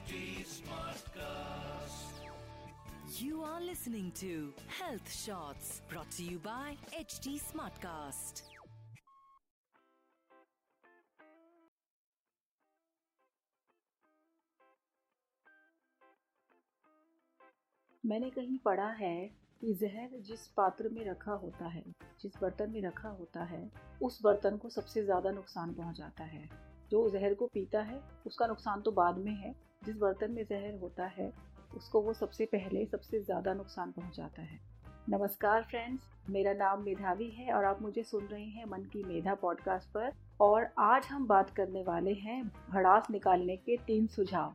HT Smartcast. You are listening to Health Shots brought to you by HT Smartcast. मैंने कहीं पढ़ा है कि जहर जिस पात्र में रखा होता है जिस बर्तन में रखा होता है उस बर्तन को सबसे ज़्यादा नुकसान पहुंचाता है जो जहर को पीता है उसका नुकसान तो बाद में है जिस बर्तन में जहर होता है, उसको वो सबसे पहले सबसे ज़्यादा नुकसान पहुंचाता है। नमस्कार फ्रेंड्स मेरा नाम मेधावी है और आप मुझे सुन रहे हैं मन की मेधा पॉडकास्ट पर और आज हम बात करने वाले हैं भड़ास निकालने के तीन सुझाव।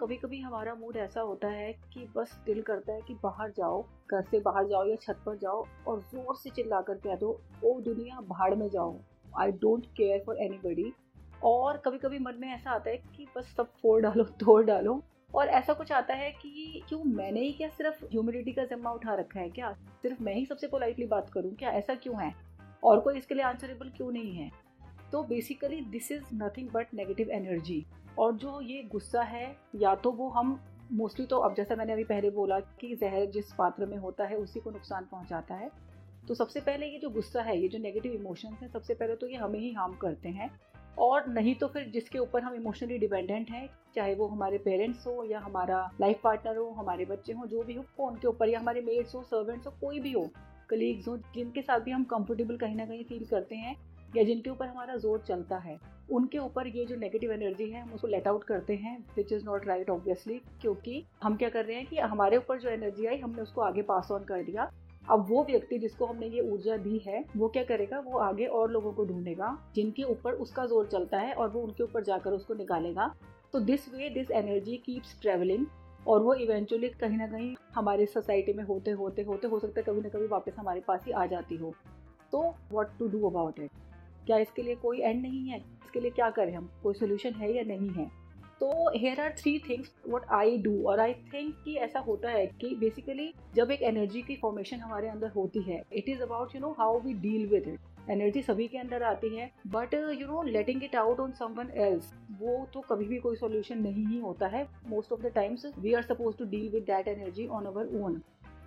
कभी कभी हमारा मूड ऐसा होता है कि बस दिल करता है कि बाहर जाओ, घर से बाहर जाओ या छत पर जाओ और ज़ोर से चिल्ला कर कह दो, ओ दुनिया, भाड़ में जाओ। I don't care for any और कभी कभी मन में ऐसा आता है कि बस सब फोड़ डालो, तोड़ डालो। और ऐसा कुछ आता है कि क्यों मैंने ही क्या सिर्फ़ ह्यूमिडिटी का जिम्मा उठा रखा है क्या? सिर्फ़ मैं ही सबसे पोलाइटली बात करूँ? क्या ऐसा क्यों है? और कोई इसके लिए आंसरेबल क्यों नहीं है? तो basically this is nothing but negative energy और जो ये गुस्सा है, या तो वो हम मोस्टली तो अब जैसा मैंने अभी पहले बोला कि जहर जिस पात्र में होता है, उसी को नुकसान पहुंचाता है। तो सबसे पहले ये जो गुस्सा है, ये जो नेगेटिव इमोशंस हैं, सबसे पहले तो ये हमें ही हार्म करते हैं। और नहीं तो फिर जिसके ऊपर हम इमोशनली डिपेंडेंट हैं, चाहे वो हमारे पेरेंट्स हो या हमारा लाइफ पार्टनर हो, हमारे बच्चे हो, जो भी हो वो उनके ऊपर या हमारे मेड्स हो सर्वेंट्स हो, कोई भी हो कलीग्स हो, जिनके साथ भी हम कंफर्टेबल कहीं ना कहीं फील करते हैं या जिनके ऊपर हमारा ज़ोर चलता है, उनके ऊपर ये जो नेगेटिव एनर्जी है, हम उसको लेट आउट करते हैं which is not right obviously क्योंकि हम क्या कर रहे हैं कि हमारे ऊपर जो एनर्जी आई, हमने उसको आगे पास ऑन कर दिया अब वो व्यक्ति जिसको हमने ये ऊर्जा दी है, वो क्या करेगा? वो आगे और लोगों को ढूंढेगा, जिनके ऊपर उसका ज़ोर चलता है और वो उनके ऊपर जाकर उसको निकालेगा। तो this way this energy keeps travelling और वो इवेंचुअली कहीं ना कहीं हमारी सोसाइटी में होते होते होते, हो सकता है कभी ना कभी वापस हमारे पास ही आ जाती हो। तो what to do about it क्या इसके लिए कोई एंड नहीं है? इसके लिए क्या करें हम? कोई सोल्यूशन है या नहीं है? तो here are three things what I do और आई थिंक कि ऐसा होता है कि बेसिकली जब एक एनर्जी की फॉर्मेशन हमारे अंदर होती है it is about you know how we deal with it energy सभी के अंदर आती है but you know letting it out on someone else वो तो कभी भी कोई सोल्यूशन नहीं ही होता है. Most of the times we are suppose to deal with that energy on our own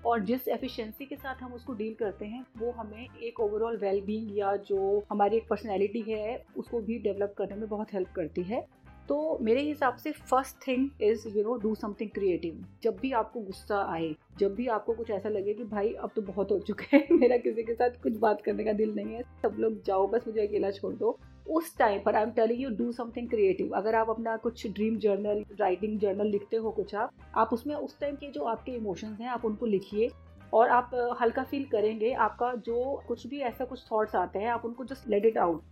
और जिस एफिशिएंसी के साथ हम उसको डील करते हैं, वो हमें एक ओवरऑल वेलबींग या जो हमारी एक पर्सनैलिटी है, उसको भी डेवलप करने में बहुत हेल्प करती है. तो मेरे हिसाब से first thing is you know do something creative जब भी आपको गुस्सा आए, जब भी आपको कुछ ऐसा लगे कि भाई, अब तो बहुत हो चुके हैं, मेरा किसी के साथ कुछ बात करने का दिल नहीं है, सब लोग जाओ, बस मुझे अकेला छोड़ दो। उस टाइम पर I am telling you do something creative अगर आप अपना कुछ ड्रीम जर्नल राइटिंग जर्नल लिखते हो कुछ आप आप उसमें उस टाइम के जो आपके इमोशंस हैं, आप उनको लिखिए और आप हल्का फील करेंगे, आपका जो कुछ भी ऐसा कुछ थॉट्स आते हैं, आप उनको जस्ट लेट इट आउट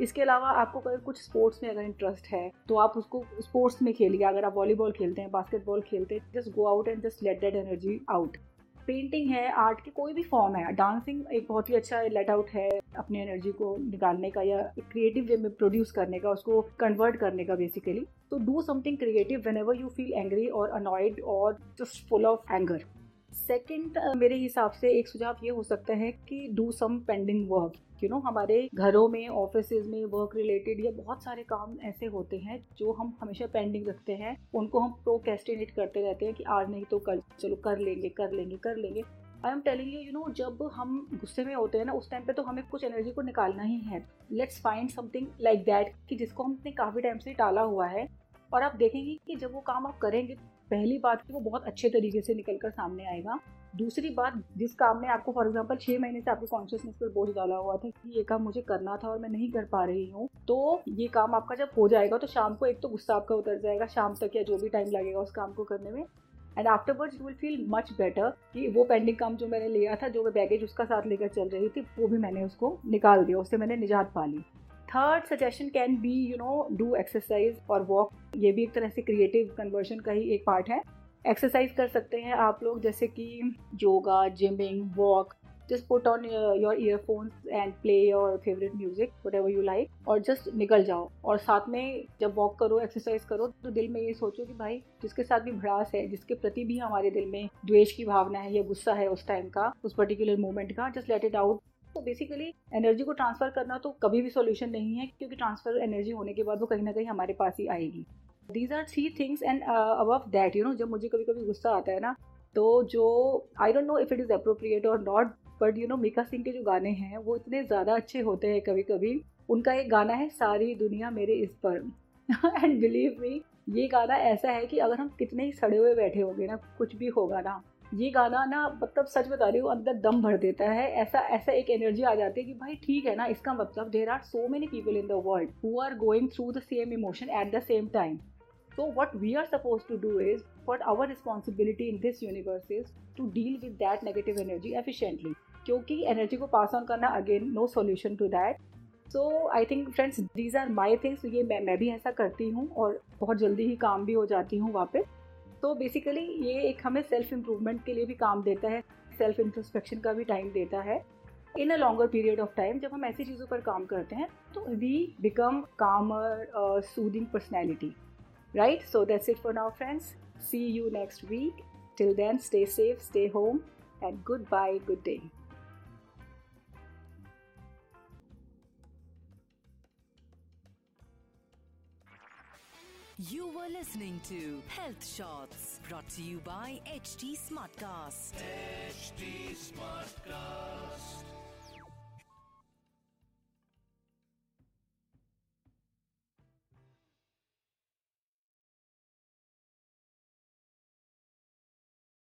इसके अलावा आपको अगर कुछ स्पोर्ट्स में अगर इंटरेस्ट है तो आप उसको स्पोर्ट्स में खेलिए। अगर आप वॉलीबॉल खेलते हैं बास्केटबॉल खेलते हैं just go out and just let that energy out painting है आर्ट की कोई भी फॉर्म है डांसिंग एक बहुत ही अच्छा लेट आउट है अपनी एनर्जी को निकालने का या क्रिएटिव वे में प्रोड्यूस करने का, उसको कन्वर्ट करने का बेसिकली तो do something creative whenever you feel angry और अनॉयड और just full of anger second मेरे हिसाब से एक सुझाव ये हो सकता है कि do some pending work you know हमारे घरों में ऑफ़िस में वर्क रिलेटेड या बहुत सारे काम ऐसे होते हैं जो हम हमेशा पेंडिंग रखते हैं, उनको हम प्रोकेस्टिनेट करते रहते हैं कि आज नहीं तो कल, चलो कर लेंगे कर लेंगे कर लेंगे। I am telling you you know जब हम गुस्से में होते हैं ना, उस टाइम पे तो हमें कुछ एनर्जी को निकालना ही है। Let's find something like that कि जिसको हमने काफ़ी टाइम से टाला हुआ है। और आप देखेंगे कि जब वो काम आप करेंगे पहली बात कि वो बहुत अच्छे तरीके से निकल कर सामने आएगा। दूसरी बात, जिस काम ने आपको फॉर एग्ज़ाम्पल छः महीने से आपकी कॉन्शियसनेस पर बोझ डाला हुआ था कि ये काम मुझे करना था और मैं नहीं कर पा रही हूँ तो ये काम आपका जब हो जाएगा तो शाम को एक तो गुस्सा आपका उतर जाएगा, शाम तक या जो भी टाइम लगेगा उस काम को करने में। And afterwards you will feel much better कि वो पेंडिंग काम जो मैंने लिया था, जो मैं बैगेज उसका साथ लेकर चल रही थी, वो भी मैंने उसको निकाल दिया, उससे मैंने निजात पा ली। Third suggestion can be you know do exercise और वॉक ये भी एक तरह से क्रिएटिव कन्वर्जन का ही एक पार्ट है। एक्सरसाइज कर सकते हैं आप लोग, जैसे कि yoga gymming walk just put on your earphones and play your favourite music whatever you like और जस्ट निकल जाओ। और साथ में जब वॉक करो एक्सरसाइज करो तो दिल में ये सोचो कि भाई, जिसके साथ भी भड़ास है, जिसके प्रति भी हमारे दिल में द्वेष की भावना है या गुस्सा है उस टाइम का, उस पर्टिकुलर मोमेंट का जस्ट लेट इट आउट तो बेसिकली एनर्जी को ट्रांसफ़र करना तो कभी भी सोल्यूशन नहीं है, क्योंकि ट्रांसफ़र एनर्जी होने के बाद वो कहीं ना कहीं हमारे पास ही आएगी। These are three things and above that you know जब मुझे कभी कभी गुस्सा आता है ना तो जो I don't know if it is appropriate और not but you know Mika Singh के जो गाने हैं, वो इतने ज़्यादा अच्छे होते हैं कभी कभी उनका एक गाना है, सारी दुनिया मेरे इस पर। एंड बिलीव मी ये गाना ऐसा है कि अगर हम कितने ही सड़े हुए बैठे होंगे ना, कुछ भी होगा ना ये गाना ना मतलब सच बता रही हूँ, अंदर दम भर देता है। ऐसा ऐसा एक एनर्जी आ जाती है कि भाई ठीक है ना, इसका मतलब there are so many people in the world who are going through the same emotion at the same time So what we are suppose to do is what our responsibility in this universe is to deal with that negative energy efficiently. क्योंकि energy को pass on करना again no solution to that so I think friends these are my things ये मैं मैं भी ऐसा करती हूँ और बहुत जल्दी ही काम भी हो जाती हूँ पे तो बेसिकली ये एक हमें सेल्फ इम्प्रूवमेंट के लिए भी काम देता है सेल्फ इंट्रोस्पेक्शन का भी टाइम देता है। In a longer period of time जब हम ऐसी चीज़ों पर काम करते हैं तो we become calmer soothing personality right so that's it for now friends see you next week till then stay safe stay home and goodbye good day. You were listening to Health Shots brought to you by HT Smartcast. Smartcast.